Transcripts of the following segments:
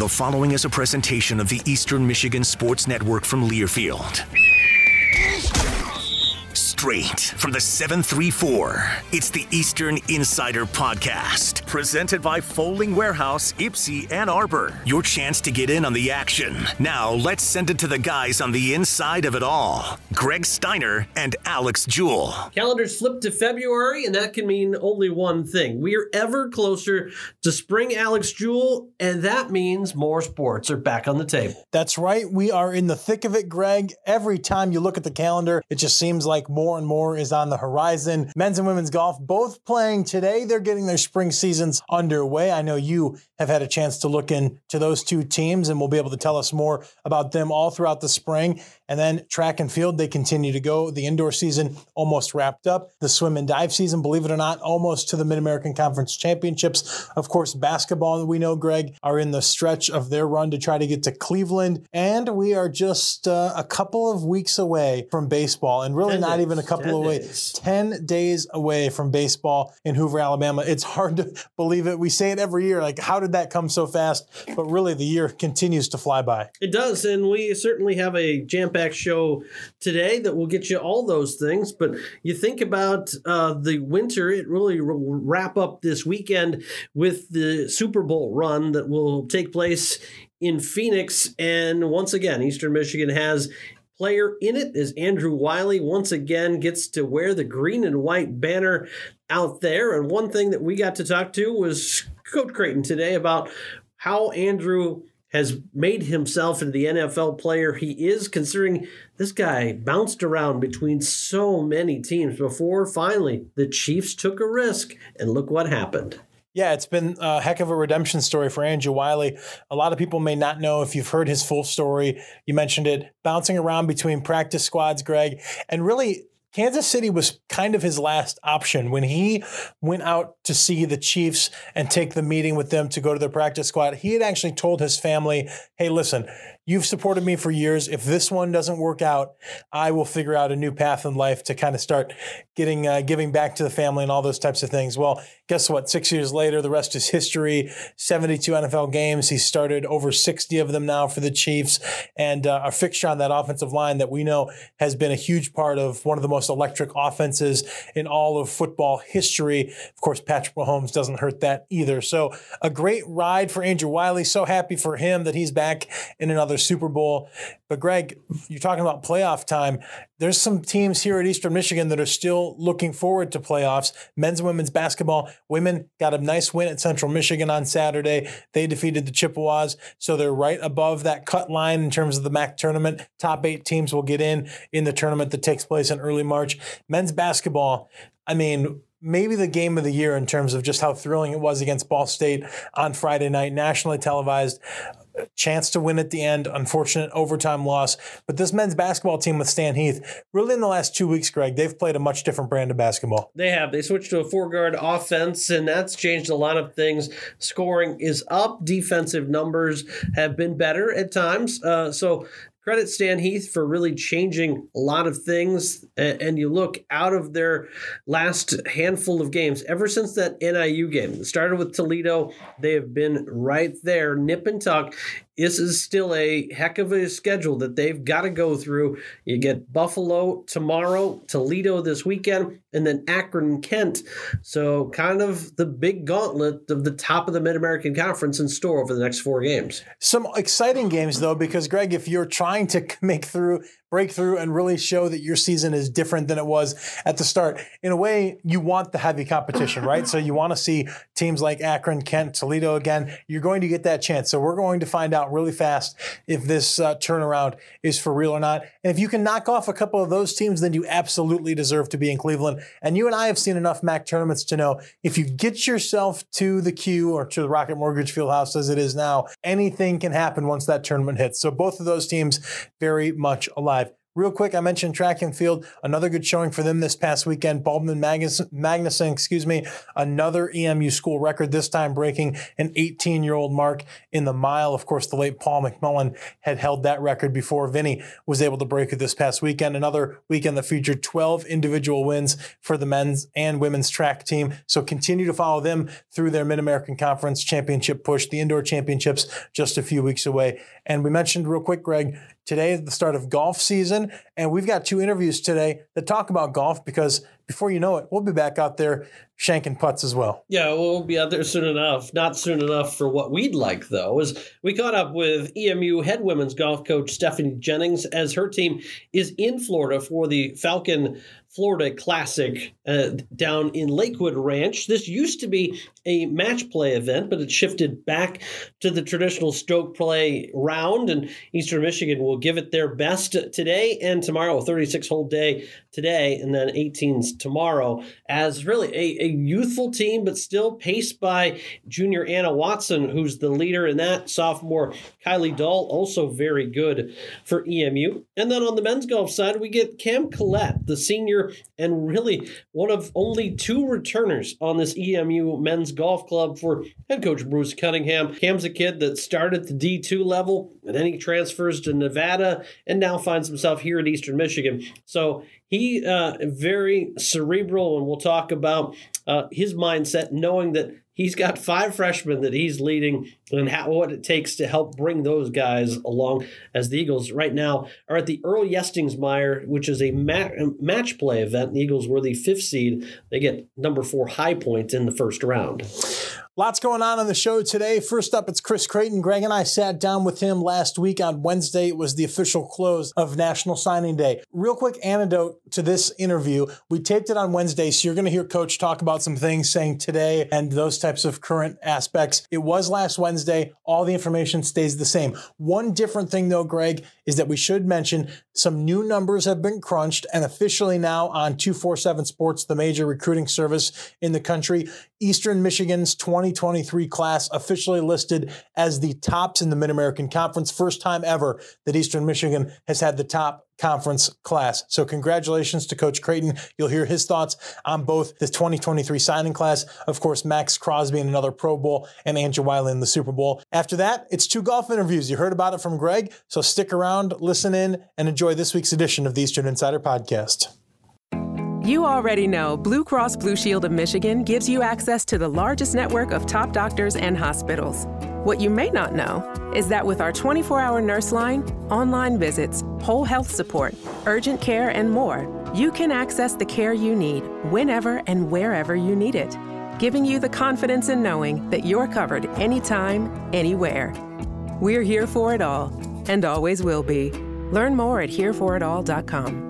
The following is a presentation of the Eastern Michigan Sports Network from Learfield. Straight from the 734, it's the Eastern Insider Podcast, presented by Folding Warehouse, Ypsi, Ann Arbor. Your chance to get in on the action. Now, let's send it to the guys on the inside of it all Greg Steiner and Alex Jewell. Calendars flip to February, and that can mean only one thing. We are ever closer to spring, Alex Jewell, and that means more sports are back on the table. That's right. We are in the thick of it, Greg. Every time you look at the calendar, it just seems like more and more is on the horizon. Men's and women's golf both playing today. They're getting their spring seasons underway. I know you have had a chance to look into those two teams and will be able to tell us more about them all throughout the spring. And then track and field, they continue to go. The indoor season almost wrapped up. The swim and dive season, believe it or not, almost to the Mid American Conference Championships. Of course, basketball, we know, Greg, are in the stretch of their run to try to get to Cleveland. And we are just uh, a couple of weeks away from baseball, and really not days. even a couple of days. 10 days away from baseball in Hoover, Alabama. It's hard to believe it. We say it every year like, how did that come so fast? But really, the year continues to fly by. It does. And we certainly have a jam packed show today that will get you all those things. But you think about uh, the winter, it really will wrap up this weekend with the Super Bowl run that will take place in Phoenix. And once again, Eastern Michigan has player in it as Andrew Wylie once again gets to wear the green and white banner out there. And one thing that we got to talk to was Coach Creighton today about how Andrew has made himself into the NFL player he is, considering this guy bounced around between so many teams before finally the Chiefs took a risk. And look what happened. Yeah, it's been a heck of a redemption story for Andrew Wylie. A lot of people may not know if you've heard his full story. You mentioned it, bouncing around between practice squads, Greg, and really Kansas City was kind of his last option when he went out to see the Chiefs and take the meeting with them to go to their practice squad. He had actually told his family, "Hey, listen, you've supported me for years. If this one doesn't work out, I will figure out a new path in life to kind of start getting uh, giving back to the family and all those types of things." Well, guess what? 6 years later, the rest is history. 72 NFL games. He started over 60 of them now for the Chiefs and uh, a fixture on that offensive line that we know has been a huge part of one of the most electric offenses in all of football history. Of course, Patrick Mahomes doesn't hurt that either. So a great ride for Andrew Wylie. So happy for him that he's back in another Super Bowl. But Greg, you're talking about playoff time. There's some teams here at Eastern Michigan that are still looking forward to playoffs. Men's and women's basketball. Women got a nice win at Central Michigan on Saturday. They defeated the Chippewas. So they're right above that cut line in terms of the MAC tournament. Top eight teams will get in in the tournament that takes place in early March. Men's basketball, I mean, maybe the game of the year in terms of just how thrilling it was against Ball State on Friday night, nationally televised. Chance to win at the end, unfortunate overtime loss. But this men's basketball team with Stan Heath, really in the last two weeks, Greg, they've played a much different brand of basketball. They have. They switched to a four guard offense, and that's changed a lot of things. Scoring is up, defensive numbers have been better at times. Uh, so credit Stan Heath for really changing a lot of things. And you look out of their last handful of games, ever since that NIU game, it started with Toledo, they have been right there, nip and tuck this is still a heck of a schedule that they've got to go through. You get Buffalo tomorrow, Toledo this weekend, and then Akron Kent. So, kind of the big gauntlet of the top of the Mid American Conference in store over the next four games. Some exciting games, though, because, Greg, if you're trying to make through breakthrough and really show that your season is different than it was at the start. In a way, you want the heavy competition, right? so you want to see teams like Akron, Kent, Toledo again. You're going to get that chance. So we're going to find out really fast if this uh, turnaround is for real or not. And if you can knock off a couple of those teams, then you absolutely deserve to be in Cleveland. And you and I have seen enough MAC tournaments to know if you get yourself to the Q or to the Rocket Mortgage Fieldhouse as it is now, anything can happen once that tournament hits. So both of those teams very much alive. Real quick, I mentioned track and field. Another good showing for them this past weekend. Baldwin Magnus, Magnuson, excuse me, another EMU school record, this time breaking an 18 year old mark in the mile. Of course, the late Paul McMullen had held that record before Vinny was able to break it this past weekend. Another weekend that featured 12 individual wins for the men's and women's track team. So continue to follow them through their Mid American Conference championship push, the indoor championships just a few weeks away. And we mentioned real quick, Greg, today is the start of golf season. And we've got two interviews today that talk about golf because before you know it, we'll be back out there shanking putts as well. Yeah, we'll be out there soon enough. Not soon enough for what we'd like, though, is we caught up with EMU head women's golf coach Stephanie Jennings as her team is in Florida for the Falcon Florida Classic uh, down in Lakewood Ranch. This used to be a match play event, but it shifted back to the traditional stroke play round, and Eastern Michigan will give it their best today and tomorrow. 36 hole day today, and then 18s tomorrow. As really a, a youthful team, but still paced by junior Anna Watson, who's the leader in that. Sophomore Kylie Dahl, also very good for EMU. And then on the men's golf side, we get Cam Collette, the senior and really one of only two returners on this EMU men's golf club for head coach Bruce Cunningham. Cam's a kid that started the D2 level, and then he transfers to Nevada and now finds himself here at Eastern Michigan. So he uh, very cerebral, and we'll talk about uh, his mindset, knowing that he's got five freshmen that he's leading and how, what it takes to help bring those guys along as the Eagles right now are at the Earl Yestingsmeier, which is a match play event. The Eagles were the fifth seed. They get number four high point in the first round. Lots going on on the show today. First up, it's Chris Creighton. Greg and I sat down with him last week on Wednesday. It was the official close of National Signing Day. Real quick anecdote to this interview. We taped it on Wednesday, so you're going to hear Coach talk about some things saying today and those types of current aspects. It was last Wednesday. All the information stays the same. One different thing, though, Greg, is that we should mention some new numbers have been crunched and officially now on 247 Sports, the major recruiting service in the country. Eastern Michigan's 2023 class officially listed as the tops in the Mid American Conference. First time ever that Eastern Michigan has had the top conference class. So, congratulations to Coach Creighton. You'll hear his thoughts on both the 2023 signing class, of course, Maxx Crosby in another Pro Bowl, and Andrew Wylie in the Super Bowl. After that, it's two golf interviews. You heard about it from Greg, so stick around, listen in, and enjoy this week's edition of the Eastern Insider Podcast. You already know Blue Cross Blue Shield of Michigan gives you access to the largest network of top doctors and hospitals. What you may not know is that with our 24 hour nurse line, online visits, whole health support, urgent care, and more, you can access the care you need whenever and wherever you need it, giving you the confidence in knowing that you're covered anytime, anywhere. We're here for it all and always will be. Learn more at hereforitall.com.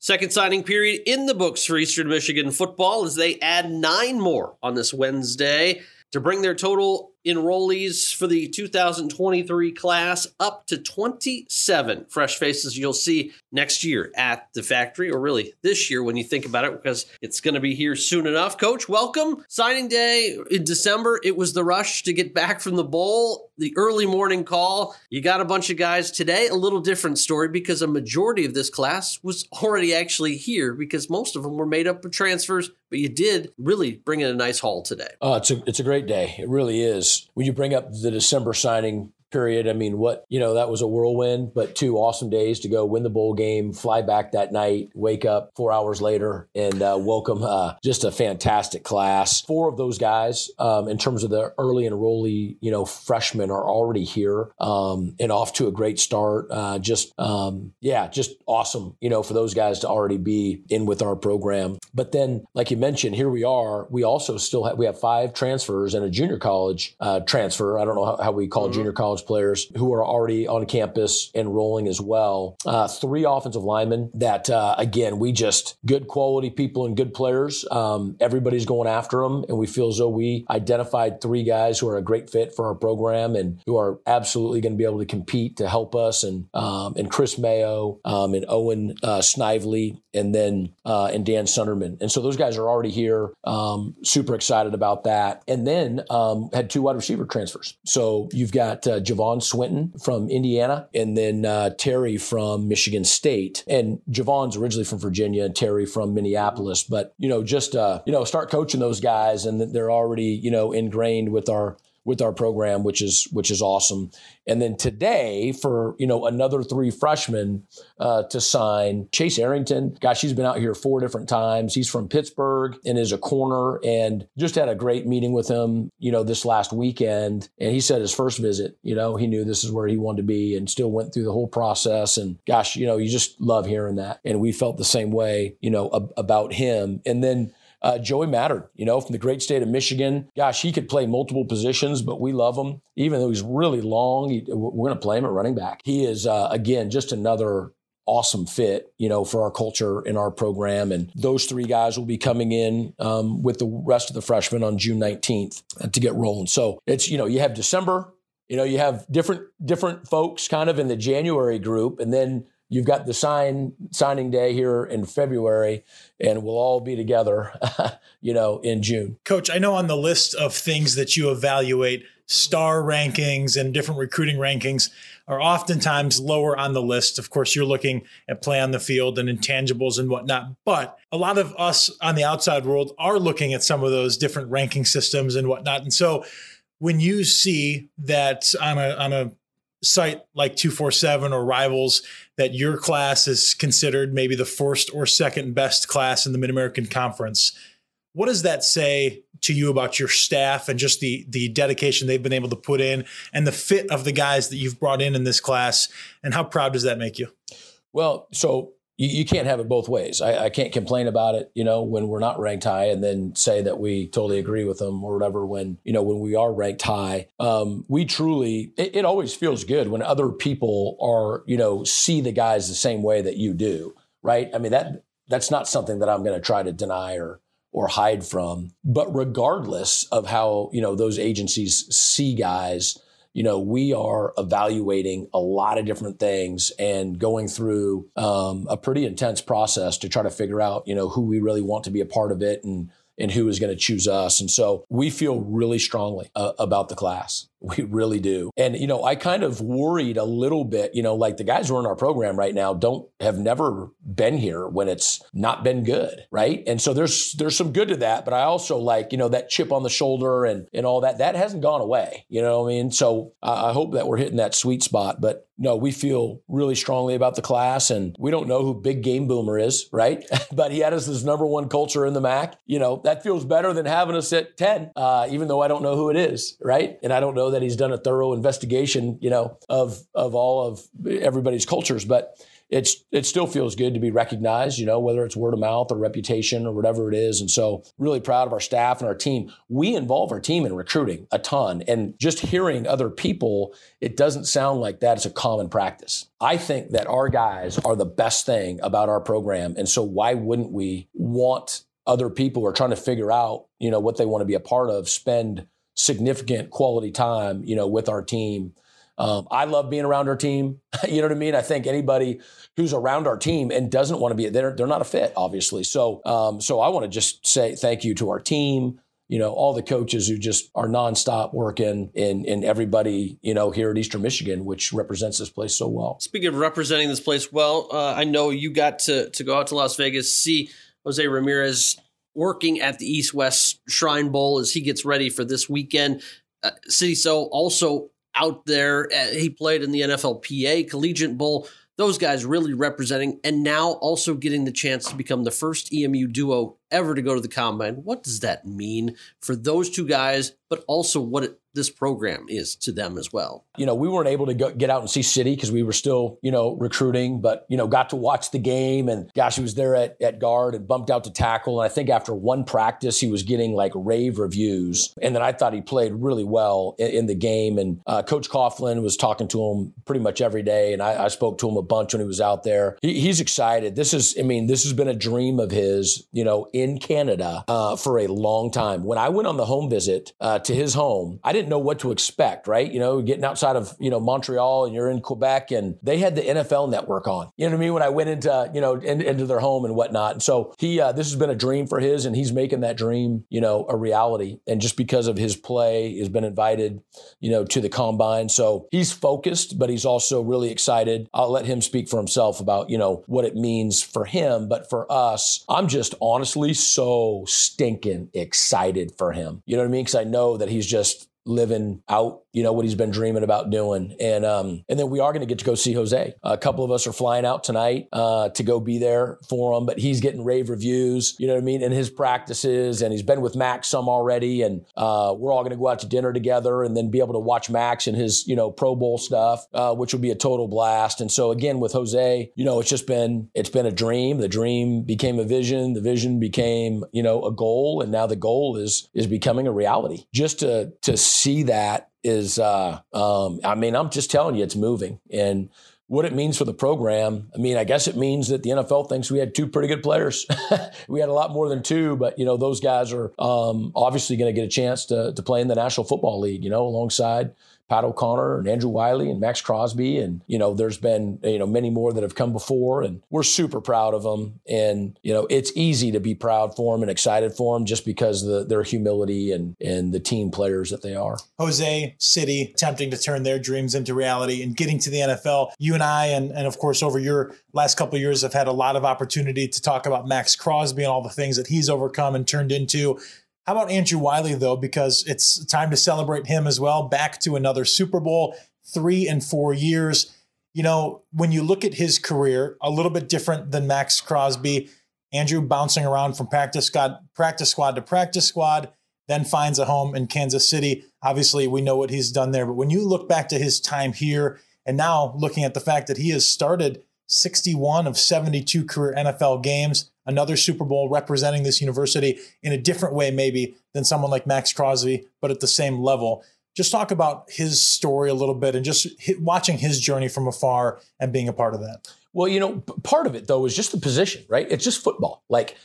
Second signing period in the books for Eastern Michigan football as they add nine more on this Wednesday to bring their total enrollees for the 2023 class up to 27 fresh faces you'll see next year at the factory, or really this year when you think about it, because it's going to be here soon enough. Coach, welcome. Signing day in December, it was the rush to get back from the bowl, the early morning call. You got a bunch of guys today, a little different story because a majority of this class was already actually here because most of them were made up of transfers, but you did really bring in a nice haul today. Uh, it's, a, it's a great day. It really is when you bring up the December signing period. I mean, what, you know, that was a whirlwind, but two awesome days to go win the bowl game, fly back that night, wake up four hours later, and uh, welcome uh, just a fantastic class. Four of those guys, um, in terms of the early enrollee, you know, freshmen are already here um, and off to a great start. Uh, just, um, yeah, just awesome, you know, for those guys to already be in with our program. But then, like you mentioned, here we are. We also still have, we have five transfers and a junior college uh, transfer. I don't know how, how we call mm-hmm. junior college players who are already on campus enrolling as well. Uh, three offensive linemen that, uh, again, we just good quality people and good players. Um, everybody's going after them, and we feel as though we identified three guys who are a great fit for our program and who are absolutely going to be able to compete to help us. And um, and Chris Mayo um, and Owen uh, Snively and then uh, and Dan Sunderman. And so those guys are already here. Um, super excited about that. And then um, had two wide receiver transfers. So you've got uh, Javon Swinton from Indiana, and then uh, Terry from Michigan State. And Javon's originally from Virginia, and Terry from Minneapolis. But you know, just uh, you know, start coaching those guys, and they're already you know ingrained with our with our program, which is which is awesome. And then today, for you know another three freshmen uh, to sign, Chase Arrington. Gosh, he's been out here four different times. He's from Pittsburgh and is a corner, and just had a great meeting with him. You know, this last weekend, and he said his first visit. You know, he knew this is where he wanted to be, and still went through the whole process. And gosh, you know, you just love hearing that. And we felt the same way, you know, ab- about him. And then uh, Joey Mattern, you know, from the great state of Michigan. Gosh, he could play multiple positions, but we love him. Even though he's really long, he, we're going to play him at running back. He is, uh, again, just another awesome fit, you know, for our culture and our program. And those three guys will be coming in um, with the rest of the freshmen on June 19th to get rolling. So it's, you know, you have December, you know, you have different different folks kind of in the January group, and then you've got the sign signing day here in February, and we'll all be together, you know, in June. Coach, I know on the list of things that you evaluate, star rankings and different recruiting rankings are oftentimes lower on the list. Of course, you're looking at play on the field and intangibles and whatnot, but a lot of us on the outside world are looking at some of those different ranking systems and whatnot. And so when you see that on a on a site like 247 or rivals that your class is considered maybe the first or second best class in the mid-american conference. What does that say to you about your staff and just the the dedication they've been able to put in and the fit of the guys that you've brought in in this class? And how proud does that make you? Well so you, you can't have it both ways. I, I, can't complain about it, you know, when we're not ranked high, and then say that we totally agree with them or whatever. When you know when we are ranked high, um, we truly it, it always feels good when other people are you know see the guys the same way that you do, right? I mean that that's not something that I'm going to try to deny or or hide from. But regardless of how you know those agencies see guys you know, we are evaluating a lot of different things and going through um, a pretty intense process to try to figure out, you know, who we really want to be a part of it and and who is going to choose us. And so we feel really strongly uh, about the class. We really do. And, you know, I kind of worried a little bit, you know, like the guys who are in our program right now don't have never been here when it's not been good. Right. And so there's, there's some good to that. But I also like, you know, that chip on the shoulder and, and all that, that hasn't gone away. You know what I mean? So I, I hope that we're hitting that sweet spot. But no, we feel really strongly about the class and we don't know who Big Game Boomer is, right? but he had us as number one culture in the MAC. You know, that feels better than having us at 10, uh, even though I don't know who it is, right? And I don't know that he's done a thorough investigation, you know, of of all of everybody's cultures, but it's it still feels good to be recognized, you know, whether it's word of mouth or reputation or whatever it is. And so really proud of our staff and our team. We involve our team in recruiting a ton. And just hearing other people, it doesn't sound like that is a common practice. I think that our guys are the best thing about our program. And so why wouldn't we want other people who are trying to figure out, you know, what they want to be a part of, spend significant quality time, you know, with our team. Um, I love being around our team. you know what I mean? I think anybody who's around our team and doesn't want to be they're they're not a fit, obviously. So um, so I want to just say thank you to our team. You know, all the coaches who just are nonstop working and and everybody, you know, here at Eastern Michigan, which represents this place so well. Speaking of representing this place well, uh, I know you got to to go out to Las Vegas, see Jose Ramirez working at the East West Shrine Bowl as he gets ready for this weekend. Uh, Sidy Sow also out there. Uh, he played in the NFLPA Collegiate Bowl. Those guys really representing, and now also getting the chance to become the first EMU duo ever to go to the combine. What does that mean for those two guys, but also what it this program is to them as well. You know, we weren't able to go, get out and see Sidy because we were still, you know, recruiting, but, you know, got to watch the game. And gosh, he was there at, at guard and bumped out to tackle. And I think after one practice, he was getting like rave reviews. And then I thought he played really well in, in the game. And uh, Coach Coughlin was talking to him pretty much every day. And I, I spoke to him a bunch when he was out there. He, he's excited. This is, I mean, this has been a dream of his, you know, in Canada uh, for a long time. When I went on the home visit uh, to his home, I didn't know what to expect, right? You know, getting outside of, you know, Montreal and you're in Quebec and they had the NFL network on. You know what I mean? When I went into, you know, in, into their home and whatnot. And so he, uh, this has been a dream for his and he's making that dream, you know, a reality. And just because of his play, has been invited, you know, to the combine. So he's focused, but he's also really excited. I'll let him speak for himself about, you know, what it means for him. But for us, I'm just honestly so stinking excited for him. You know what I mean? Because I know that he's just living out, you know, what he's been dreaming about doing. And um, and then we are going to get to go see Jose. A couple of us are flying out tonight uh, to go be there for him, but he's getting rave reviews, you know what I mean, in his practices. And he's been with Maxx some already. And uh, we're all going to go out to dinner together and then be able to watch Maxx and his, you know, Pro Bowl stuff, uh, which will be a total blast. And so again, with Jose, you know, it's just been, it's been a dream. The dream became a vision. The vision became, you know, a goal. And now the goal is, is becoming a reality. Just to, to see that is, uh, um, I mean, I'm just telling you, it's moving. And what it means for the program, I mean, I guess it means that the NFL thinks we had two pretty good players. we had a lot more than two, but you know, those guys are um, obviously going to get a chance to to play in the National Football League. You know, alongside Pat O'Connor and Andrew Wylie and Maxx Crosby. And, you know, there's been, you know, many more that have come before. And we're super proud of them. And, you know, it's easy to be proud for them and excited for them just because of the, their humility and, and the team players that they are. Jose Sidy attempting to turn their dreams into reality and getting to the NFL. You and I, and, and of course, over your last couple years, have had a lot of opportunity to talk about Maxx Crosby and all the things that he's overcome and turned into. How about Andrew Wylie, though? Because it's time to celebrate him as well. Back to another Super Bowl, three and four years. You know, when you look at his career, a little bit different than Maxx Crosby. Andrew bouncing around from practice squad, practice squad to practice squad, then finds a home in Kansas City. Obviously, we know what he's done there. But when you look back to his time here, and now looking at the fact that he has started 61 of 72 career NFL games, another Super Bowl representing this university in a different way, maybe than someone like Maxx Crosby, but at the same level. Just talk about his story a little bit and just watching his journey from afar and being a part of that. Well, you know, part of it though is just the position, right? It's just football. Like,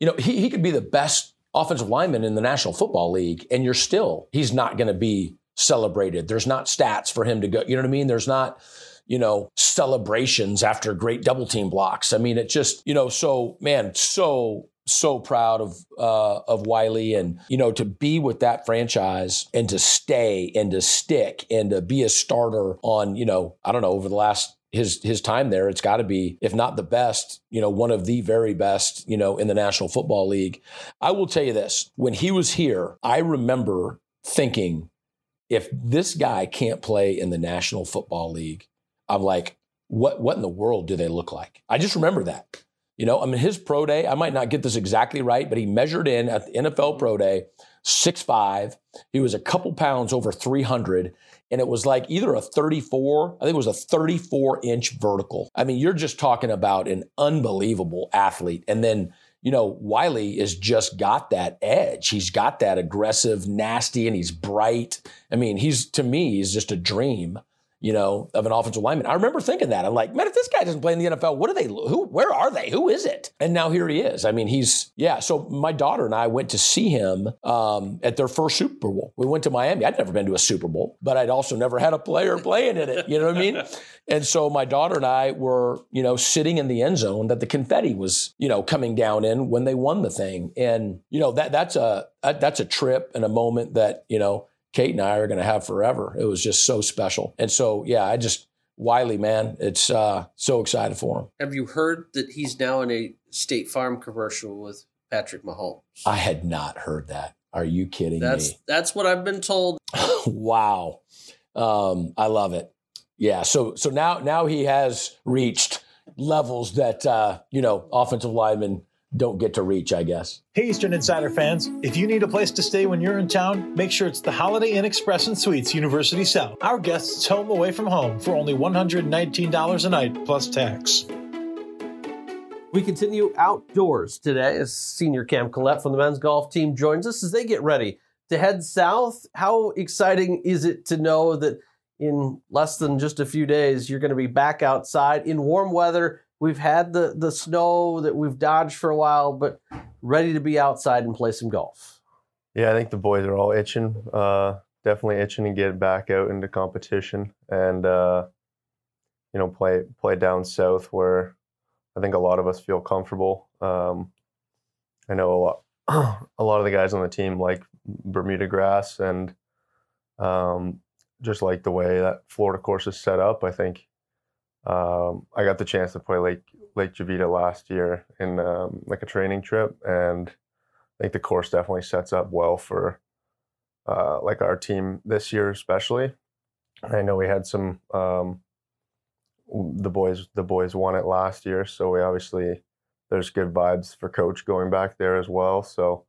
you know, he, he could be the best offensive lineman in the National Football League, and you're still, he's not going to be celebrated. There's not stats for him to go, you know what I mean? There's not, you know, celebrations after great double team blocks. I mean, it just, you know, so man, so so proud of uh, of Wylie and you know to be with that franchise and to stay and to stick and to be a starter on you know I don't know over the last his his time there it's got to be if not the best you know one of the very best you know in the National Football League. I will tell you this when he was here I remember thinking if this guy can't play in the National Football League I'm like, what what in the world do they look like? I just remember that. You know, I mean, his pro day, I might not get this exactly right, but he measured in at the NFL pro day, six five. He was a couple pounds over 300. And it was like either a 34, I think it was a 34 inch vertical. I mean, you're just talking about an unbelievable athlete. And then, you know, Wylie has just got that edge. He's got that aggressive, nasty, and he's bright. I mean, he's to me, he's just a dream you know, of an offensive lineman. I remember thinking that. I'm like, man, if this guy doesn't play in the NFL, what are they? Who? Where are they? Who is it? And now here he is. I mean, he's yeah. So my daughter and I went to see him um, at their first Super Bowl. We went to Miami. I'd never been to a Super Bowl, but I'd also never had a player playing in it. You know what I mean? And so my daughter and I were, you know, sitting in the end zone that the confetti was, you know, coming down in when they won the thing. And you know that that's a that's a trip and a moment that you know Kate and I are going to have forever. It was just so special. And so, yeah, I just, Wylie, man, it's uh, so excited for him. Have you heard that he's now in a State Farm commercial with Patrick Mahomes? I had not heard that. Are you kidding that's, me? That's what I've been told. wow. Um, I love it. Yeah. So so now now he has reached levels that uh, you know offensive linemen don't get to reach, I guess. Hey, Eastern Insider fans. If you need a place to stay when you're in town, make sure it's the Holiday Inn Express and Suites, University South. Our guests home away from home for only $119 a night plus tax. We continue outdoors today as senior Cam Collette from the men's golf team joins us as they get ready to head south. How exciting is it to know that in less than just a few days you're going to be back outside in warm weather We've had the the snow that we've dodged for a while, but ready to be outside and play some golf. Yeah, I think the boys are all itching. Uh, definitely itching to get back out into competition and uh, you know play play down south where I think a lot of us feel comfortable. Um, I know a lot a lot of the guys on the team like Bermuda grass and um, just like the way that Florida course is set up. I think um, I got the chance to play Lake Lake Jovita last year in um, like a training trip, and I think the course definitely sets up well for uh, like our team this year, especially. I know we had some um, the boys the boys won it last year, so we obviously there's good vibes for coach going back there as well. So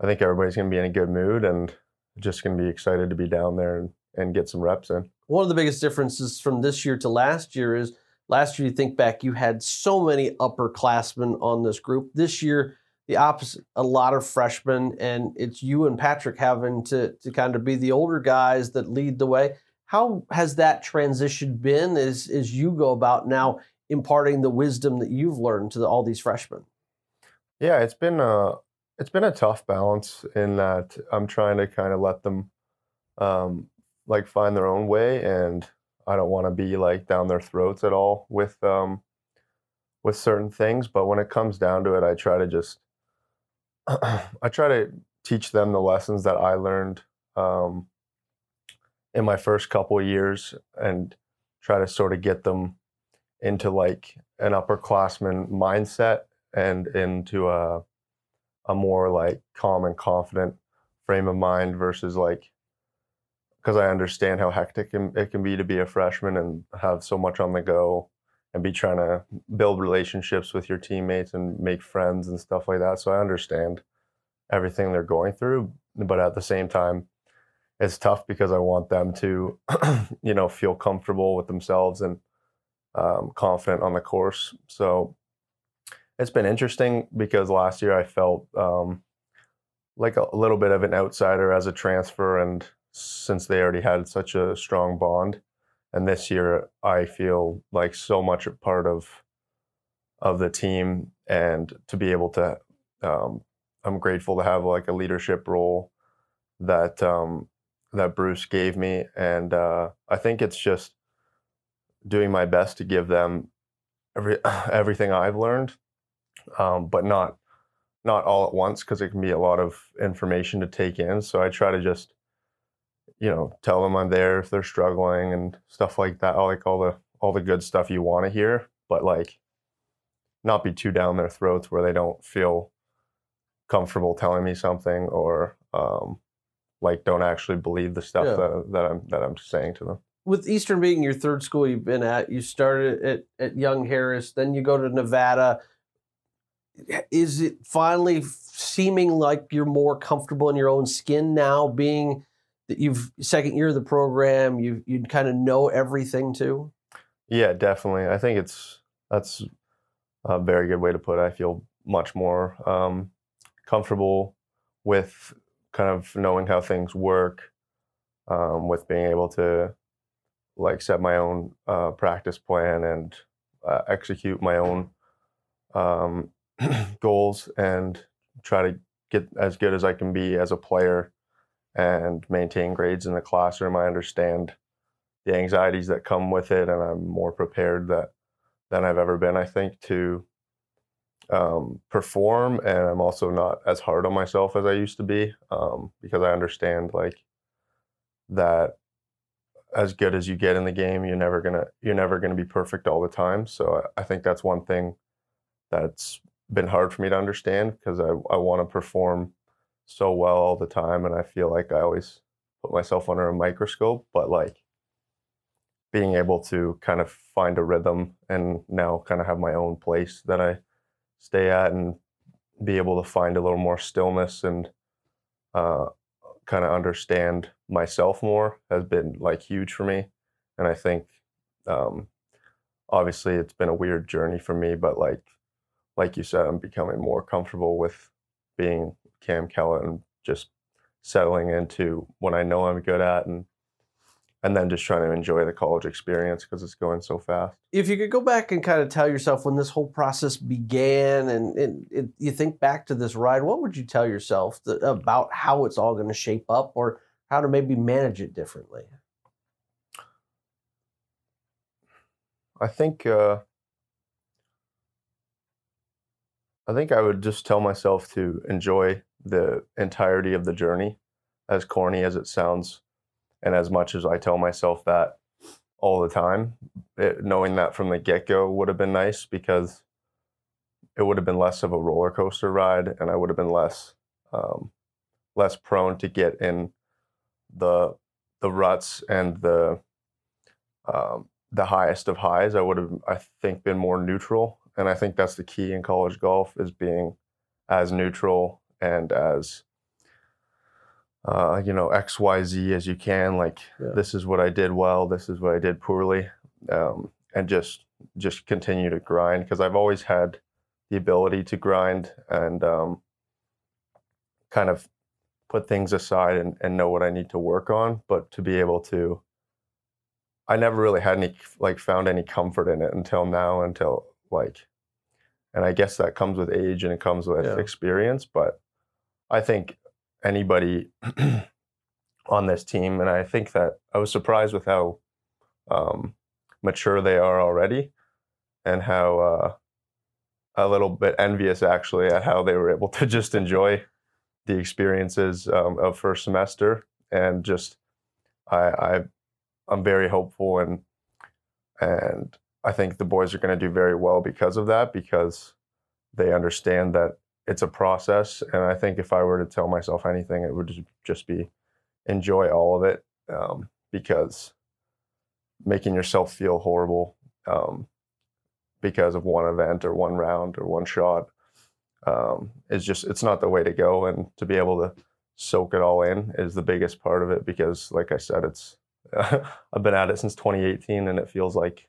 I think everybody's to be in a good mood and just to be excited to be down there and, and get some reps in. One of the biggest differences from this year to last year is last year you think back you had so many upperclassmen on this group. This year the opposite, a lot of freshmen, and it's you and Patrick having to to kind of be the older guys that lead the way. How has that transition been as as you go about now imparting the wisdom that you've learned to the, all these freshmen? Yeah, it's been a it's been a tough balance in that I'm trying to kind of let them um, like find their own way, and I don't want to be like down their throats at all with um, with certain things. But when it comes down to it, I try to just I try to teach them the lessons that I learned um, in my first couple years and try to sort of get them into like an upperclassman mindset and into a a more like calm and confident frame of mind versus like because I understand how hectic it can be to be a freshman and have so much on the go and be trying to build relationships with your teammates and make friends and stuff like that. So I understand everything they're going through, but at the same time, it's tough because I want them to, you know, feel comfortable with themselves and um, confident on the course. So it's been interesting because last year I felt um, like a, little bit of an outsider as a transfer, and since they already had such a strong bond, and this year I feel like so much a part of of the team, and to be able to, um, I'm grateful to have like a leadership role that um, that Bruce gave me, and uh, I think it's just doing my best to give them every everything I've learned, um, but not not all at once because it can be a lot of information to take in. So I try to just you know, tell them I'm there if they're struggling and stuff like that. I like all the all the good stuff you want to hear, but like not be too down their throats where they don't feel comfortable telling me something or um, like don't actually believe the stuff yeah. that, that I'm that I'm saying to them. With Eastern being your third school you've been at, you started at, at Young Harris, then you go to Nevada. Is it finally seeming like you're more comfortable in your own skin now, being that you've second year of the program, you you kind of know everything too? Yeah, definitely. I think it's that's a very good way to put it. I feel much more um, comfortable with kind of knowing how things work, um, with being able to like set my own uh, practice plan and uh, execute my own um, goals and try to get as good as I can be as a player and maintain grades in the classroom. I understand the anxieties that come with it, and I'm more prepared that than I've ever been. I think to um, perform, and I'm also not as hard on myself as I used to be um, because I understand like that as good as you get in the game, you're never gonna you're never gonna be perfect all the time. So I, I think that's one thing that's been hard for me to understand because I, I want to perform so well all the time and I feel like I always put myself under a microscope, but like being able to kind of find a rhythm and now kind of have my own place that I stay at and be able to find a little more stillness and uh, kind of understand myself more has been like huge for me. And I think um, obviously it's been a weird journey for me, but like like you said, I'm becoming more comfortable with being Cam Kellett and just settling into what I know I'm good at and and then just trying to enjoy the college experience because it's going so fast. If you could go back and kind of tell yourself when this whole process began, and, and it, you think back to this ride, what would you tell yourself about how it's all going to shape up, or how to maybe manage it differently? I think uh, I think I would just tell myself to enjoy the entirety of the journey, as corny as it sounds, and as much as I tell myself that all the time, it, knowing that from the get go would have been nice because it would have been less of a roller coaster ride, and I would have been less um, less prone to get in the the ruts and the um, the highest of highs. I would have, I think, been more neutral, and I think that's the key in college golf is being as neutral and as uh, you know X Y Z as you can. Like Yeah. this is what I did well, this is what I did poorly, um, and just just continue to grind because I've always had the ability to grind and um, kind of put things aside and, and know what I need to work on, but to be able to I never really had any like found any comfort in it until now until like and I guess that comes with age and it comes with Yeah. experience, but I think anybody on this team and I think that I was surprised with how um, mature they are already and how uh, a little bit envious actually at how they were able to just enjoy the experiences um, of first semester and just I, I I'm very hopeful and and I think the boys are going to do very well because of that because they understand that it's a process and I think if I were to tell myself anything it would just be enjoy all of it um, because making yourself feel horrible um, because of one event or one round or one shot um, is just it's not the way to go and to be able to soak it all in is the biggest part of it because like i said it's i've been at it since 2018 and it feels like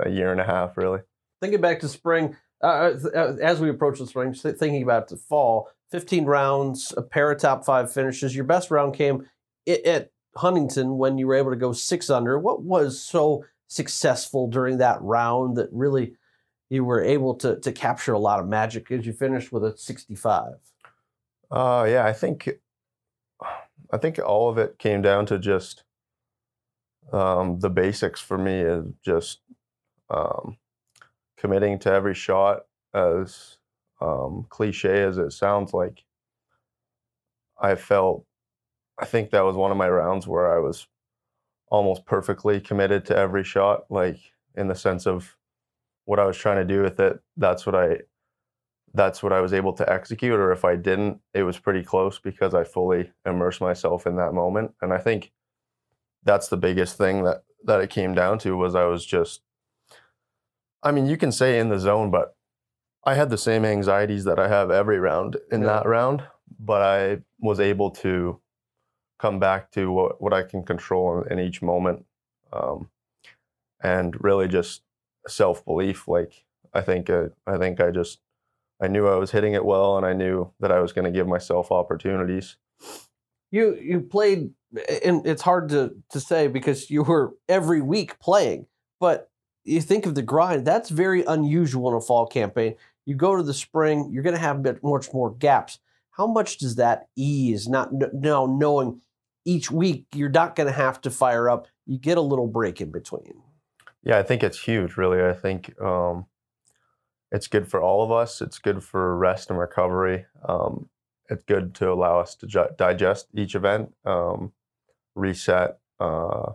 a year and a half really Thinking back to spring, uh, uh, as we approach the spring, thinking about the fall, 15 rounds, a pair of top five finishes. Your best round came at Huntington when you were able to go six under. What was so successful during that round that really you were able to, to capture a lot of magic as you finished with a 65? Uh, yeah, I think I think all of it came down to just um, the basics for me is just um, committing to every shot. As um, cliche as it sounds like, I felt. I think that was one of my rounds where I was almost perfectly committed to every shot, like in the sense of what I was trying to do with it. That's what I that's what I was able to execute. Or if I didn't, it was pretty close because I fully immersed myself in that moment. And I think that's the biggest thing that that it came down to was I was just I mean, you can say in the zone, but I had the same anxieties that I have every round in Yeah. that round, but I was able to come back to what, what I can control in, in each moment. Um, and really just self belief. Like I think, uh, I think I just, I knew I was hitting it well and I knew that I was going to give myself opportunities. You you played, and it's hard to to say because you were every week playing. But you think of the grind. That's very unusual in a fall campaign. You go to the spring, you're going to have much more gaps. How much does that ease? Not now knowing each week you're not going to have to fire up. You get a little break in between. Yeah, I think it's huge, really. I think um, it's good for all of us. It's good for rest and recovery. Um, it's good to allow us to ju- digest each event, um, reset. Uh,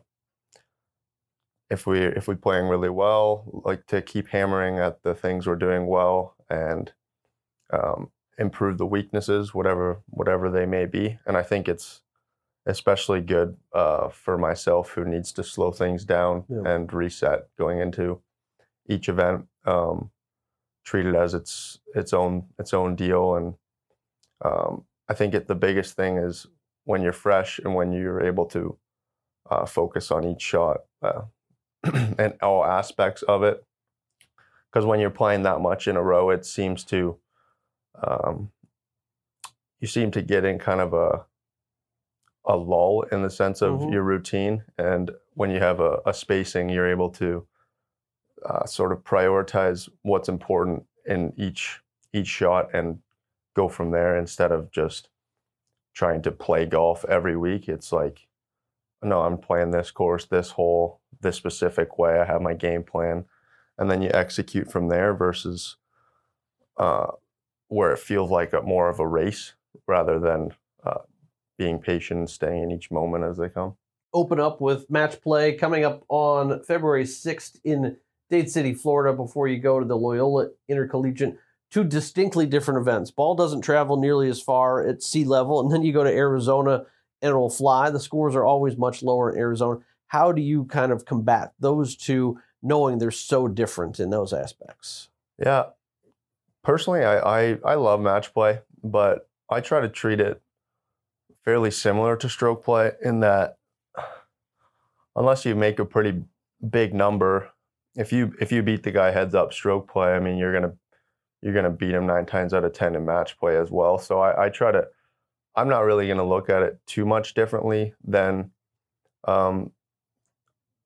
if we if we're playing really well, like to keep hammering at the things we're doing well and um, improve the weaknesses, whatever whatever they may be. And I think it's especially good uh, for myself who needs to slow things down Yeah. and reset going into each event. Um, treat it as its its own its own deal, and um, I think it the biggest thing is when you're fresh and when you're able to uh, focus on each shot uh, and all aspects of it. Because when you're playing that much in a row, it seems to um, you seem to get in kind of a a lull in the sense of Mhm. your routine, and when you have a, a spacing, you're able to uh, sort of prioritize what's important in each each shot and go from there instead of just trying to play golf every week. It's like, no, I'm playing this course, this hole, this specific way. I have my game plan, and then you execute from there versus uh, where it feels like a, more of a race rather than uh, being patient and staying in each moment as they come. open up with match play coming up on February 6th in Dade City, Florida, before you go to the Loyola Intercollegiate. Two distinctly different events. Ball doesn't travel nearly as far at sea level, and then you go to Arizona it'll fly. The scores are always much lower in Arizona. How do you kind of combat those two, knowing they're so different in those aspects? Yeah. Personally, I, I, I love match play, but I try to treat it fairly similar to stroke play in that unless you make a pretty big number, if you if you beat the guy heads up stroke play, I mean you're gonna you're gonna beat him nine times out of ten in match play as well. So I, I try to I'm not really gonna look at it too much differently than um,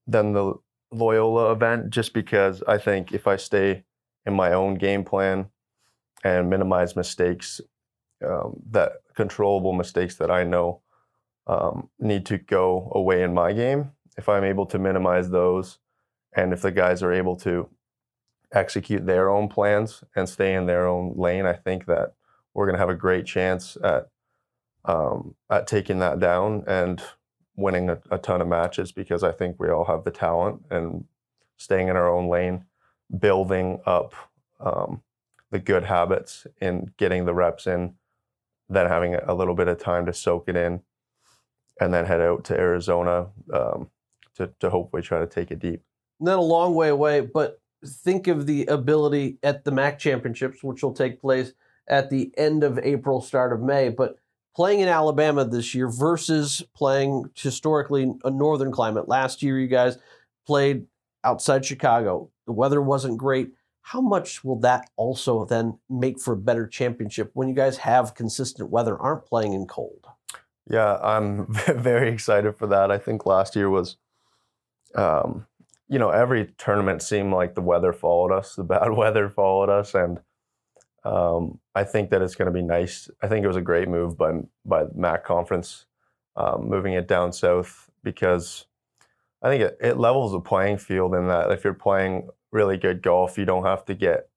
than the Loyola event, just because I think if I stay in my own game plan and minimize mistakes um, that controllable mistakes that I know um, need to go away in my game. If I'm able to minimize those, and if the guys are able to execute their own plans and stay in their own lane, I think that we're going to have a great chance at um, at taking that down and winning a, a ton of matches because I think we all have the talent and staying in our own lane, building up um, the good habits and getting the reps in, then having a little bit of time to soak it in, and then head out to Arizona um, to, to hopefully try to take it deep. not a long way away, but think of the ability at the MAC championships, which will take place at the end of April, start of May. But playing in Alabama this year versus playing historically a northern climate. Last year, you guys played outside Chicago. The weather wasn't great. How much will that also then make for a better championship when you guys have consistent weather, aren't playing in cold? Yeah, I'm very excited for that. I think last year was, um, you know, every tournament seemed like the weather followed us, the bad weather followed us, and um, I think that it's going to be nice. I think it was a great move by by MAC conference, um, moving it down south because I think it, it levels the playing field in that if you're playing really good golf, you don't have to get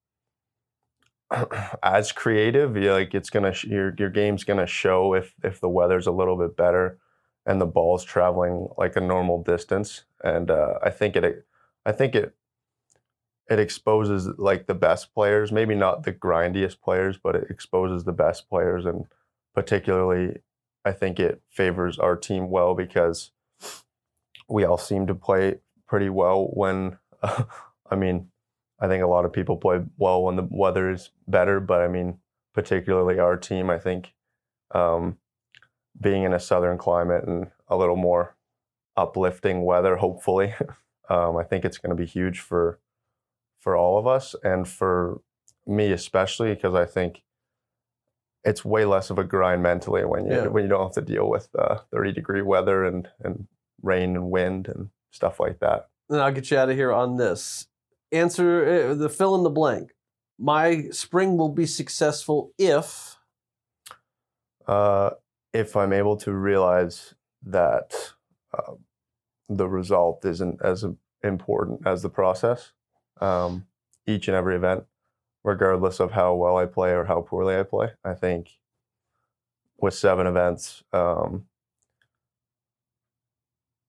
as creative. You like it's gonna your your game's gonna show if if the weather's a little bit better and the ball's traveling like a normal distance. And uh, I think it I think it it exposes like the best players, maybe not the grindiest players, but it exposes the best players and particularly I think it favors our team well because we all seem to play pretty well when I mean I think a lot of people play well when the weather is better, but I mean, particularly our team, I think um, being in a southern climate and a little more uplifting weather, hopefully, um, I think it's going to be huge for for all of us and for me especially because I think it's way less of a grind mentally when you Yeah. when you don't have to deal with uh, 30 degree weather and and rain and wind and stuff like that. then I'll get you out of here on this. Answer uh, the fill in the blank. My spring will be successful if uh, if I'm able to realize that uh, the result isn't as important as the process, um, each and every event, regardless of how well I play or how poorly I play. I think with seven events, um,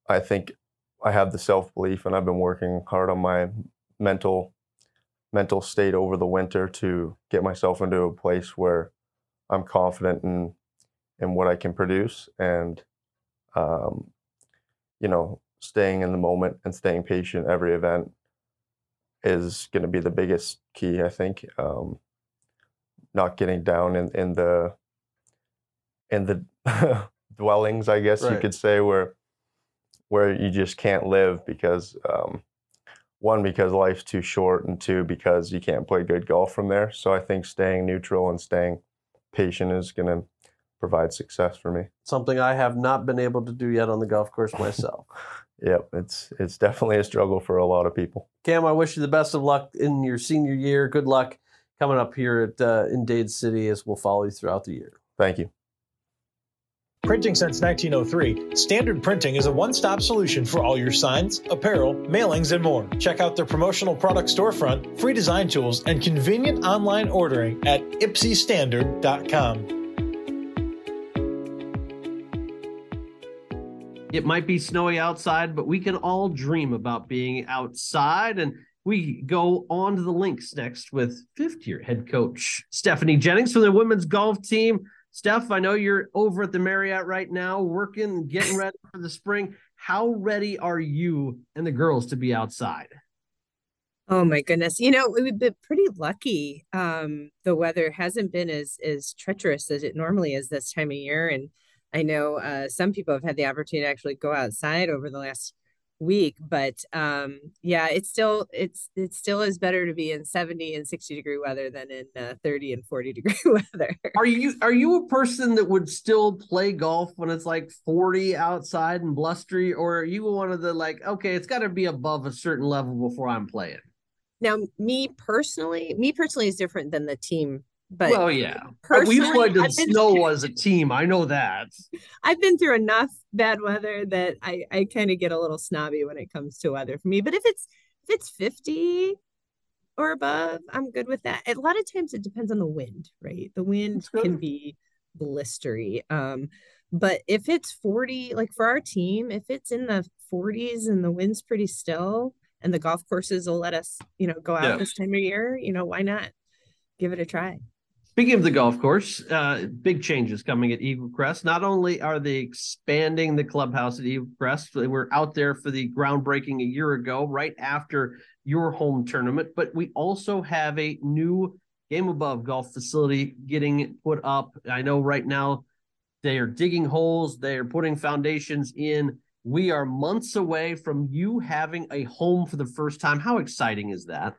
I think I have the self belief, and I've been working hard on my mental mental state over the winter to get myself into a place where I'm confident in in what I can produce and um, you know staying in the moment and staying patient every event is going to be the biggest key I think um, not getting down in, in the in the dwellings I guess you could say where where you just can't live because um, one because life's too short and two because you can't play good golf from there so I think staying neutral and staying patient is going to provide success for me. Something I have not been able to do yet on the golf course myself. Yep, it's it's definitely a struggle for a lot of people. Cam, I wish you the best of luck in your senior year. Good luck coming up here at uh, in Dade City as we'll follow you throughout the year. Thank you. Printing since 1903, Standard Printing is a one stop solution for all your signs, apparel, mailings, and more. Check out their promotional product storefront, free design tools, and convenient online ordering at ypsistandard.com. It might be snowy outside, but we can all dream about being outside. And we go on to the links next with fifth year head coach Stephanie Jennings from the women's golf team. Steph, I know you're over at the Marriott right now, working, getting ready for the spring. How ready are you and the girls to be outside? Oh my goodness. You know, we've been pretty lucky. Um, the weather hasn't been as as treacherous as it normally is this time of year. And I know uh, some people have had the opportunity to actually go outside over the last week but um yeah it's still it's it still is better to be in 70 and 60 degree weather than in uh, 30 and 40 degree weather. Are you are you a person that would still play golf when it's like 40 outside and blustery or are you one of the like okay it's got to be above a certain level before i'm playing now me personally me personally is different than the team but well, yeah, we've played in snow through, as a team. I know that. I've been through enough bad weather that I I kind of get a little snobby when it comes to weather for me. But if it's if it's fifty or above, I'm good with that. A lot of times it depends on the wind, right? The wind can be blistery. Um, but if it's 40, like for our team, if it's in the 40s and the wind's pretty still and the golf courses will let us, you know, go out yeah. this time of year, you know, why not give it a try? Speaking of the golf course, uh, big changes coming at Eagle Crest. Not only are they expanding the clubhouse at Eagle Crest, they were out there for the groundbreaking a year ago, right after your home tournament, but we also have a new Game Above golf facility getting put up. I know right now they are digging holes, they are putting foundations in. We are months away from you having a home for the first time. How exciting is that?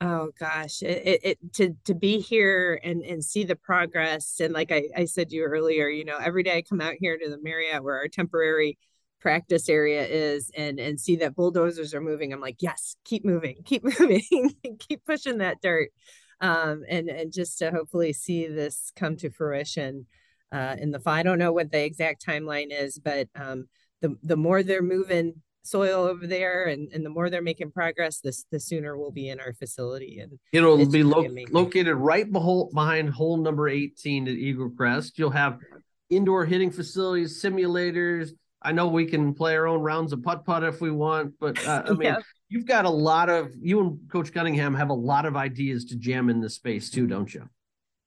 Oh gosh, it, it, it, to to be here and and see the progress and like I, I said to you earlier, you know, every day I come out here to the Marriott where our temporary practice area is and and see that bulldozers are moving. I'm like, yes, keep moving, keep moving, keep pushing that dirt, um, and and just to hopefully see this come to fruition uh, in the fall. I don't know what the exact timeline is, but um, the the more they're moving soil over there and, and the more they're making progress this the sooner we'll be in our facility and it'll be lo- located right behold, behind hole number 18 at eagle crest. You'll have indoor hitting facilities simulators. I know we can play our own rounds of putt putt if we want but uh, i mean yeah. you've got a lot of you and coach cunningham have a lot of ideas to jam in this space too don't you?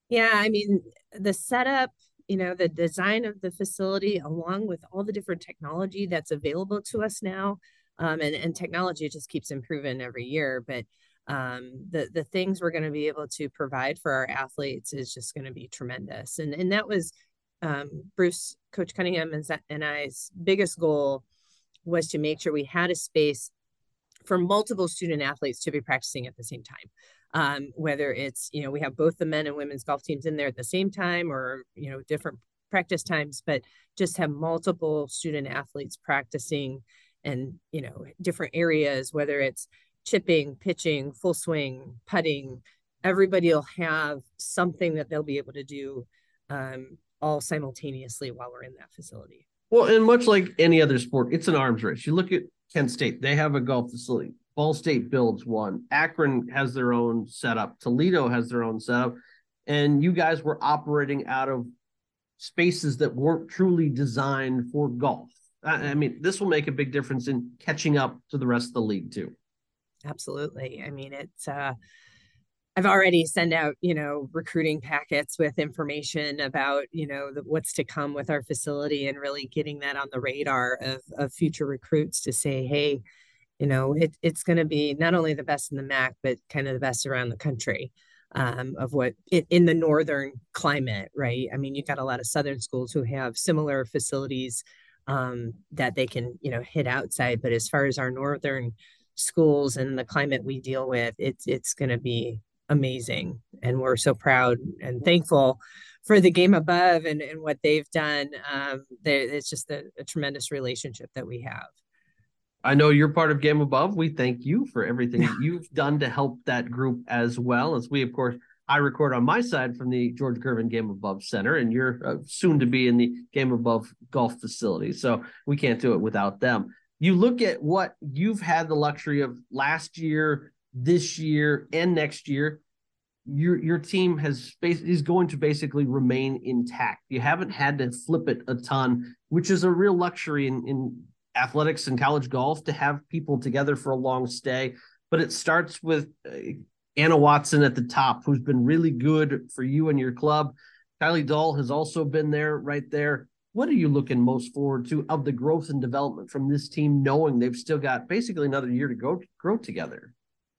Yeah i mean the setup you know the design of the facility along with all the different technology that's available to us now um, and, and technology just keeps improving every year but um, the the things we're going to be able to provide for our athletes is just going to be tremendous. And and that was um, bruce coach cunningham and, and i's biggest goal was to make sure we had a space for multiple student athletes to be practicing at the same time um, whether it's you know we have both the men and women's golf teams in there at the same time or you know different practice times but just have multiple student athletes practicing and you know different areas whether it's chipping pitching full swing putting everybody will have something that they'll be able to do um, all simultaneously while we're in that facility. Well and much like any other sport it's an arms race. You look at kent state they have a golf facility Ball State builds one. Akron has their own setup. Toledo has their own setup. And you guys were operating out of spaces that weren't truly designed for golf. I, I mean, this will make a big difference in catching up to the rest of the league too. Absolutely. I mean, it's uh I've already sent out, you know, recruiting packets with information about, you know, the, what's to come with our facility and really getting that on the radar of, of future recruits to say, hey, you know it, it's going to be not only the best in the mac but kind of the best around the country um, of what it, in the northern climate right i mean you've got a lot of southern schools who have similar facilities um, that they can you know hit outside but as far as our northern schools and the climate we deal with it's it's going to be amazing. And we're so proud and thankful for the game above and, and what they've done. Um, it's just a, a tremendous relationship that we have. I know you're part of Game Above. We thank you for everything you've done to help that group as well. As we, of course, I record on my side from the George Gervin Game Above Center, and you're uh, soon to be in the Game Above golf facility. So we can't do it without them. You look at what you've had the luxury of last year, this year, and next year. Your your team has is going to basically remain intact. You haven't had to flip it a ton, which is a real luxury in, in athletics and college golf to have people together for a long stay. But it starts with uh, Anna Watson at the top, who's been really good for you and your club. Kylie Dahl has also been there right there. What are you looking most forward to of the growth and development from this team, knowing they've still got basically another year to go grow together?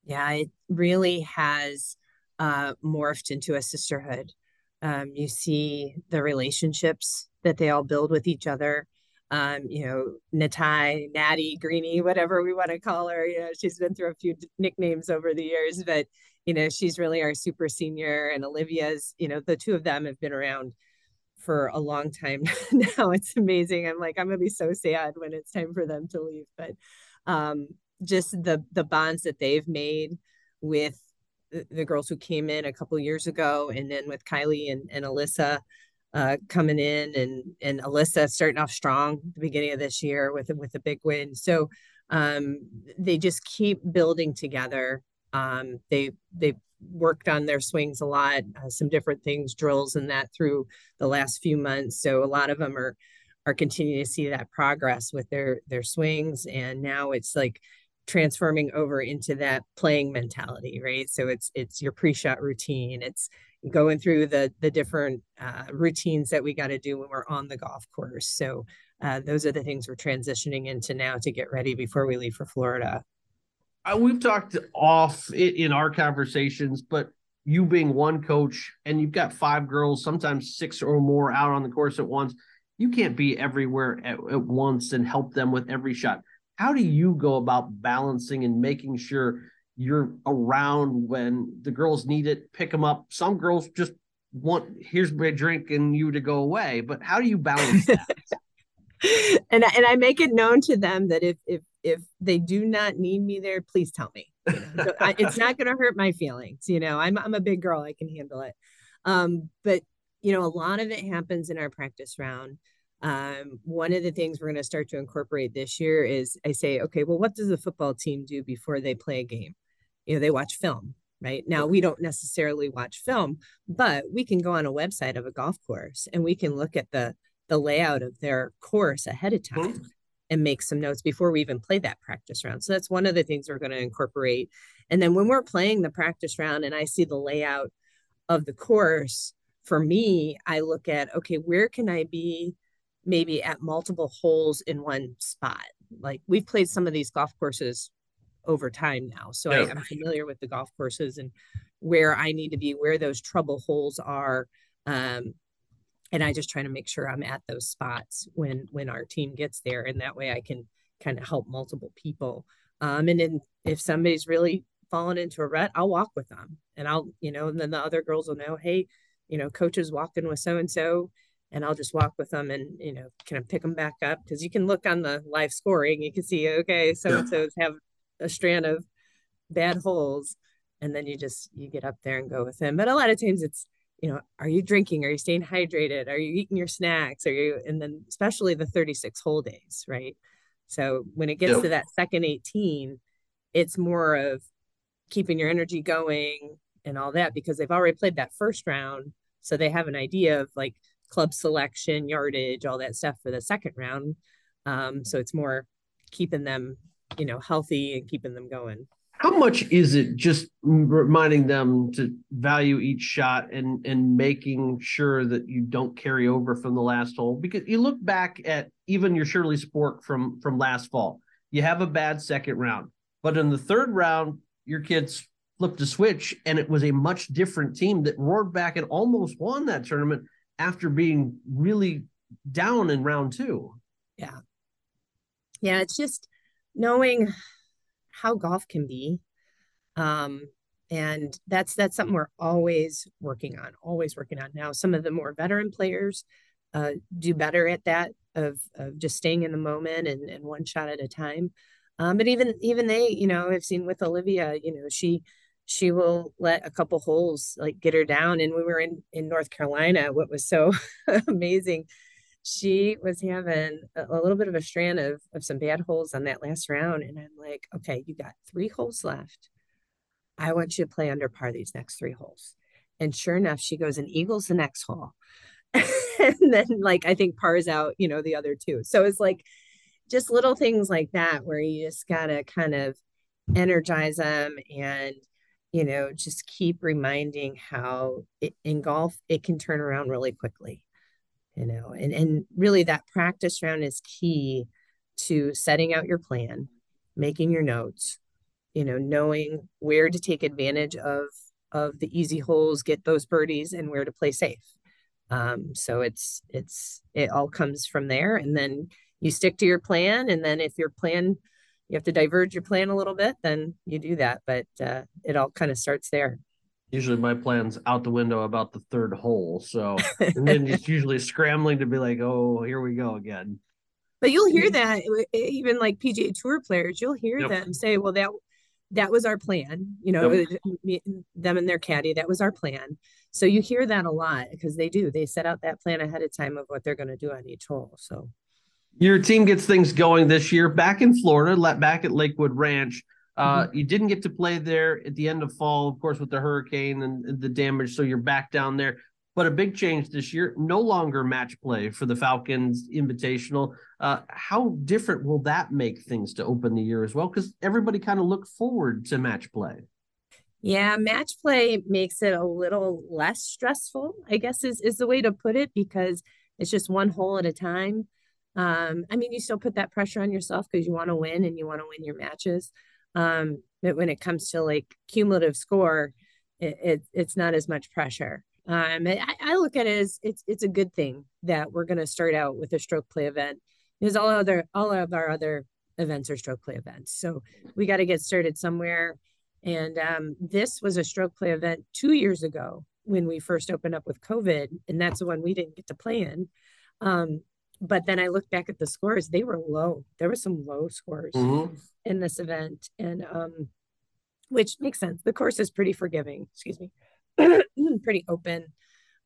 Yeah, it really has uh, morphed into a sisterhood. Um, you see the relationships that they all build with each other um, you know, Natai, Natty, Greeny, whatever we want to call her. You know, she's been through a few nicknames over the years, but you know, she's really our super senior. And Olivia's, you know, the two of them have been around for a long time now. It's amazing. I'm like, I'm gonna be so sad when it's time for them to leave. But um, just the the bonds that they've made with the, the girls who came in a couple years ago, and then with Kylie and, and Alyssa uh, coming in and and Alyssa starting off strong the beginning of this year with with a big win. So um, they just keep building together. Um, they they worked on their swings a lot, uh, some different things, drills and that through the last few months. So a lot of them are are continuing to see that progress with their their swings, and now it's like transforming over into that playing mentality, right? So it's it's your pre-shot routine, it's going through the the different uh, routines that we got to do when we're on the golf course. So uh, those are the things we're transitioning into now to get ready before we leave for Florida. Uh, we've talked off in our conversations, but you being one coach and you've got five girls, sometimes six or more out on the course at once, you can't be everywhere at, at once and help them with every shot. How do you go about balancing and making sure you're around when the girls need it, pick them up. Some girls just want here's my drink and you to go away. But how do you balance that? and and I make it known to them that if if if they do not need me there, please tell me. You know? so I, it's not going to hurt my feelings. You know, I'm I'm a big girl. I can handle it. Um, but you know, a lot of it happens in our practice round. Um, one of the things we're going to start to incorporate this year is I say, okay, well, what does the football team do before they play a game? you know they watch film right now we don't necessarily watch film but we can go on a website of a golf course and we can look at the the layout of their course ahead of time mm-hmm. and make some notes before we even play that practice round so that's one of the things we're going to incorporate and then when we're playing the practice round and i see the layout of the course for me i look at okay where can i be maybe at multiple holes in one spot like we've played some of these golf courses over time now. So yeah. I, am familiar with the golf courses and where I need to be, where those trouble holes are. Um, and I just try to make sure I'm at those spots when when our team gets there, and that way I can kind of help multiple people. Um, and then if somebody's really fallen into a rut, I'll walk with them, and I'll you know, and then the other girls will know, hey, you know, coach is walking with so and so, and I'll just walk with them and you know, kind of pick them back up because you can look on the live scoring, you can see okay, so and so's have a strand of bad holes and then you just you get up there and go with them but a lot of times it's you know are you drinking? Are you staying hydrated? Are you eating your snacks? Are you and then especially the 36 hole days right? So when it gets yep. to that second 18 it's more of keeping your energy going and all that because they've already played that first round so they have an idea of like club selection yardage all that stuff for the second round. Um, so it's more keeping them you know healthy and keeping them going. How much is it just reminding them to value each shot and and making sure that you don't carry over from the last hole? Because you look back at even your Shirley Spork from from last fall. You have a bad second round but in the third round your kids flipped a switch and it was a much different team that roared back and almost won that tournament after being really down in round two. Yeah. Yeah it's just knowing how golf can be um and that's that's something we're always working on always working on. Now some of the more veteran players uh, do better at that of, of just staying in the moment and, and one shot at a time. Um, but even even they you know i've seen with olivia you know she she will let a couple holes like get her down and we were in in north carolina what was so amazing she was having a, a, little bit of a strand of, of some bad holes on that last round and i'm like okay you got three holes left I want you to play under par these next three holes. And sure enough, she goes and eagles the next hole. and then, like, I think pars out, you know, the other two. So it's like just little things like that where you just got to kind of energize them and, you know, just keep reminding how it, in golf it can turn around really quickly, you know, and, and really that practice round is key to setting out your plan, making your notes, you know, knowing where to take advantage of of the easy holes, get those birdies, and where to play safe. Um, so it's it's it all comes from there, and then you stick to your plan, and then if your plan you have to diverge your plan a little bit, then you do that. But uh, it all kind of starts there. Usually my plan's out the window about the third hole. So and then just usually scrambling to be like, oh, here we go again. But you'll hear that even like PGA Tour players, you'll hear yep. them say, "Well, that that was our plan you know yep. them and their caddy that was our plan so you hear that a lot because they do they set out that plan ahead of time of what they're going to do on each hole so your team gets things going this year back in florida let back at lakewood ranch uh, mm-hmm. you didn't get to play there at the end of fall of course with the hurricane and, the damage so you're back down there but a big change this year, no longer match play for the Falcons Invitational. Uh, how different will that make things to open the year as well? Because everybody kind of looked forward to match play. Yeah, match play makes it a little less stressful, I guess is, is the way to put it, because it's just one hole at a time. Um, I mean, you still put that pressure on yourself because you want to win and you want to win your matches. Um, but when it comes to like cumulative score, it, it, it's not as much pressure. Um, I, I look at it as it's it's a good thing that we're going to start out with a stroke play event because all other all of our other events are stroke play events. So we got to get started somewhere. And um, this was a stroke play event two years ago when we first opened up with COVID, and that's the one we didn't get to play in. Um, but then I look back at the scores; they were low. There were some low scores mm-hmm. in this event, and um, which makes sense. The course is pretty forgiving. Excuse me. pretty open,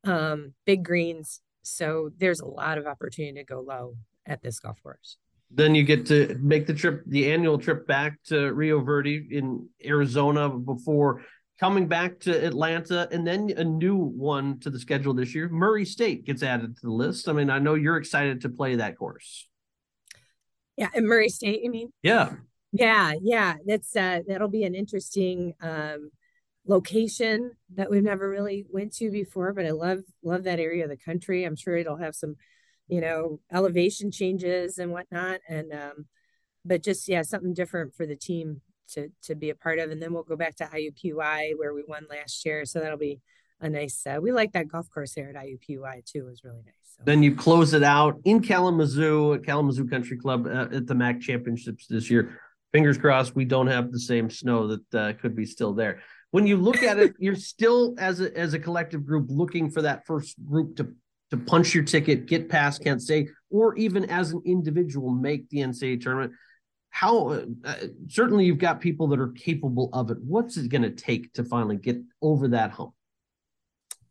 um, big greens. So there's a lot of opportunity to go low at this golf course. Then you get to make the trip, the annual trip back to Rio Verde in Arizona before coming back to Atlanta, and then a new one to the schedule this year. Murray State gets added to the list. I mean, I know you're excited to play that course. Yeah, and Murray State, you mean? Yeah. Yeah, yeah. That's uh that'll be an interesting um location that we've never really went to before but i love love that area of the country i'm sure it'll have some you know elevation changes and whatnot and um but just yeah something different for the team to to be a part of and then we'll go back to iupui where we won last year so that'll be a nice uh, we like that golf course there at iupui too it was really nice so. then you close it out in kalamazoo at kalamazoo country club uh, at the mac championships this year fingers crossed we don't have the same snow that uh, could be still there when you look at it, you're still as a as a collective group looking for that first group to to punch your ticket, get past Kent State, or even as an individual make the NCAA tournament. How uh, certainly you've got people that are capable of it. What's it going to take to finally get over that hump?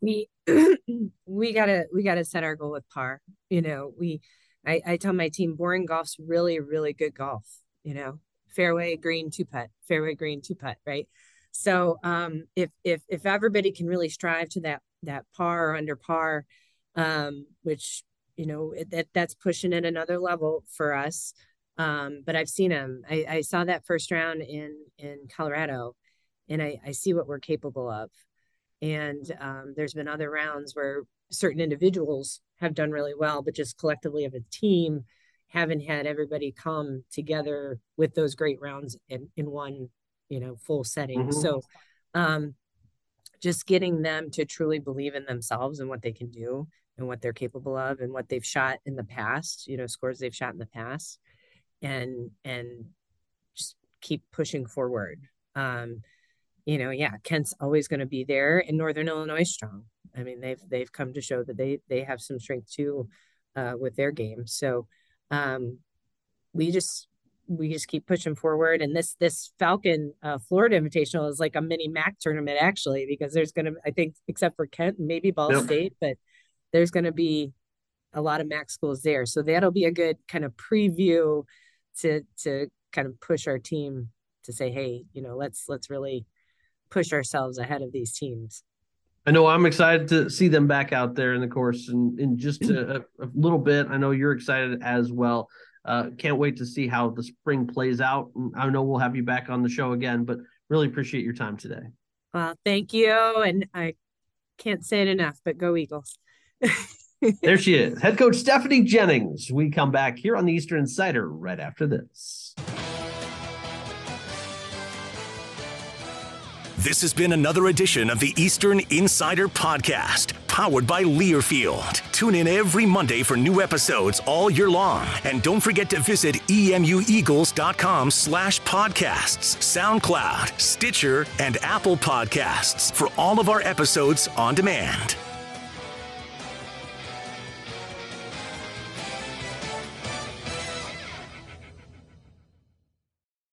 We we gotta we gotta set our goal with par. You know, we I, I tell my team boring golf's really really good golf. You know, fairway green two putt, fairway green two putt, right? So um, if if if everybody can really strive to that that par or under par, um, which you know that that's pushing it another level for us. Um, but I've seen them. I, I saw that first round in in Colorado, and I, I see what we're capable of. And um, there's been other rounds where certain individuals have done really well, but just collectively of a team haven't had everybody come together with those great rounds in, in one you know full setting mm-hmm. so um just getting them to truly believe in themselves and what they can do and what they're capable of and what they've shot in the past you know scores they've shot in the past and and just keep pushing forward um you know, yeah, Kent's always going to be there in Northern Illinois strong. I mean, they've they've come to show that they they have some strength too uh, with their game. So um, we just we just keep pushing forward. And this this Falcon uh, Florida Invitational is like a mini MAC tournament actually, because there's going to I think except for Kent, maybe Ball yep. State, but there's going to be a lot of MAC schools there. So that'll be a good kind of preview to to kind of push our team to say, hey, you know, let's let's really push ourselves ahead of these teams. I know I'm excited to see them back out there in the course in, in just a, a little bit. I know you're excited as well. Uh, can't wait to see how the spring plays out. I know we'll have you back on the show again, but really appreciate your time today. Well, thank you. And I can't say it enough, but go Eagles. there she is, head coach Stephanie Jennings. We come back here on the Eastern Insider right after this. This has been another edition of the Eastern Insider Podcast, powered by Learfield. Tune in every Monday for new episodes all year long. And don't forget to visit emueagles.com slash podcasts, SoundCloud, Stitcher, and Apple Podcasts for all of our episodes on demand.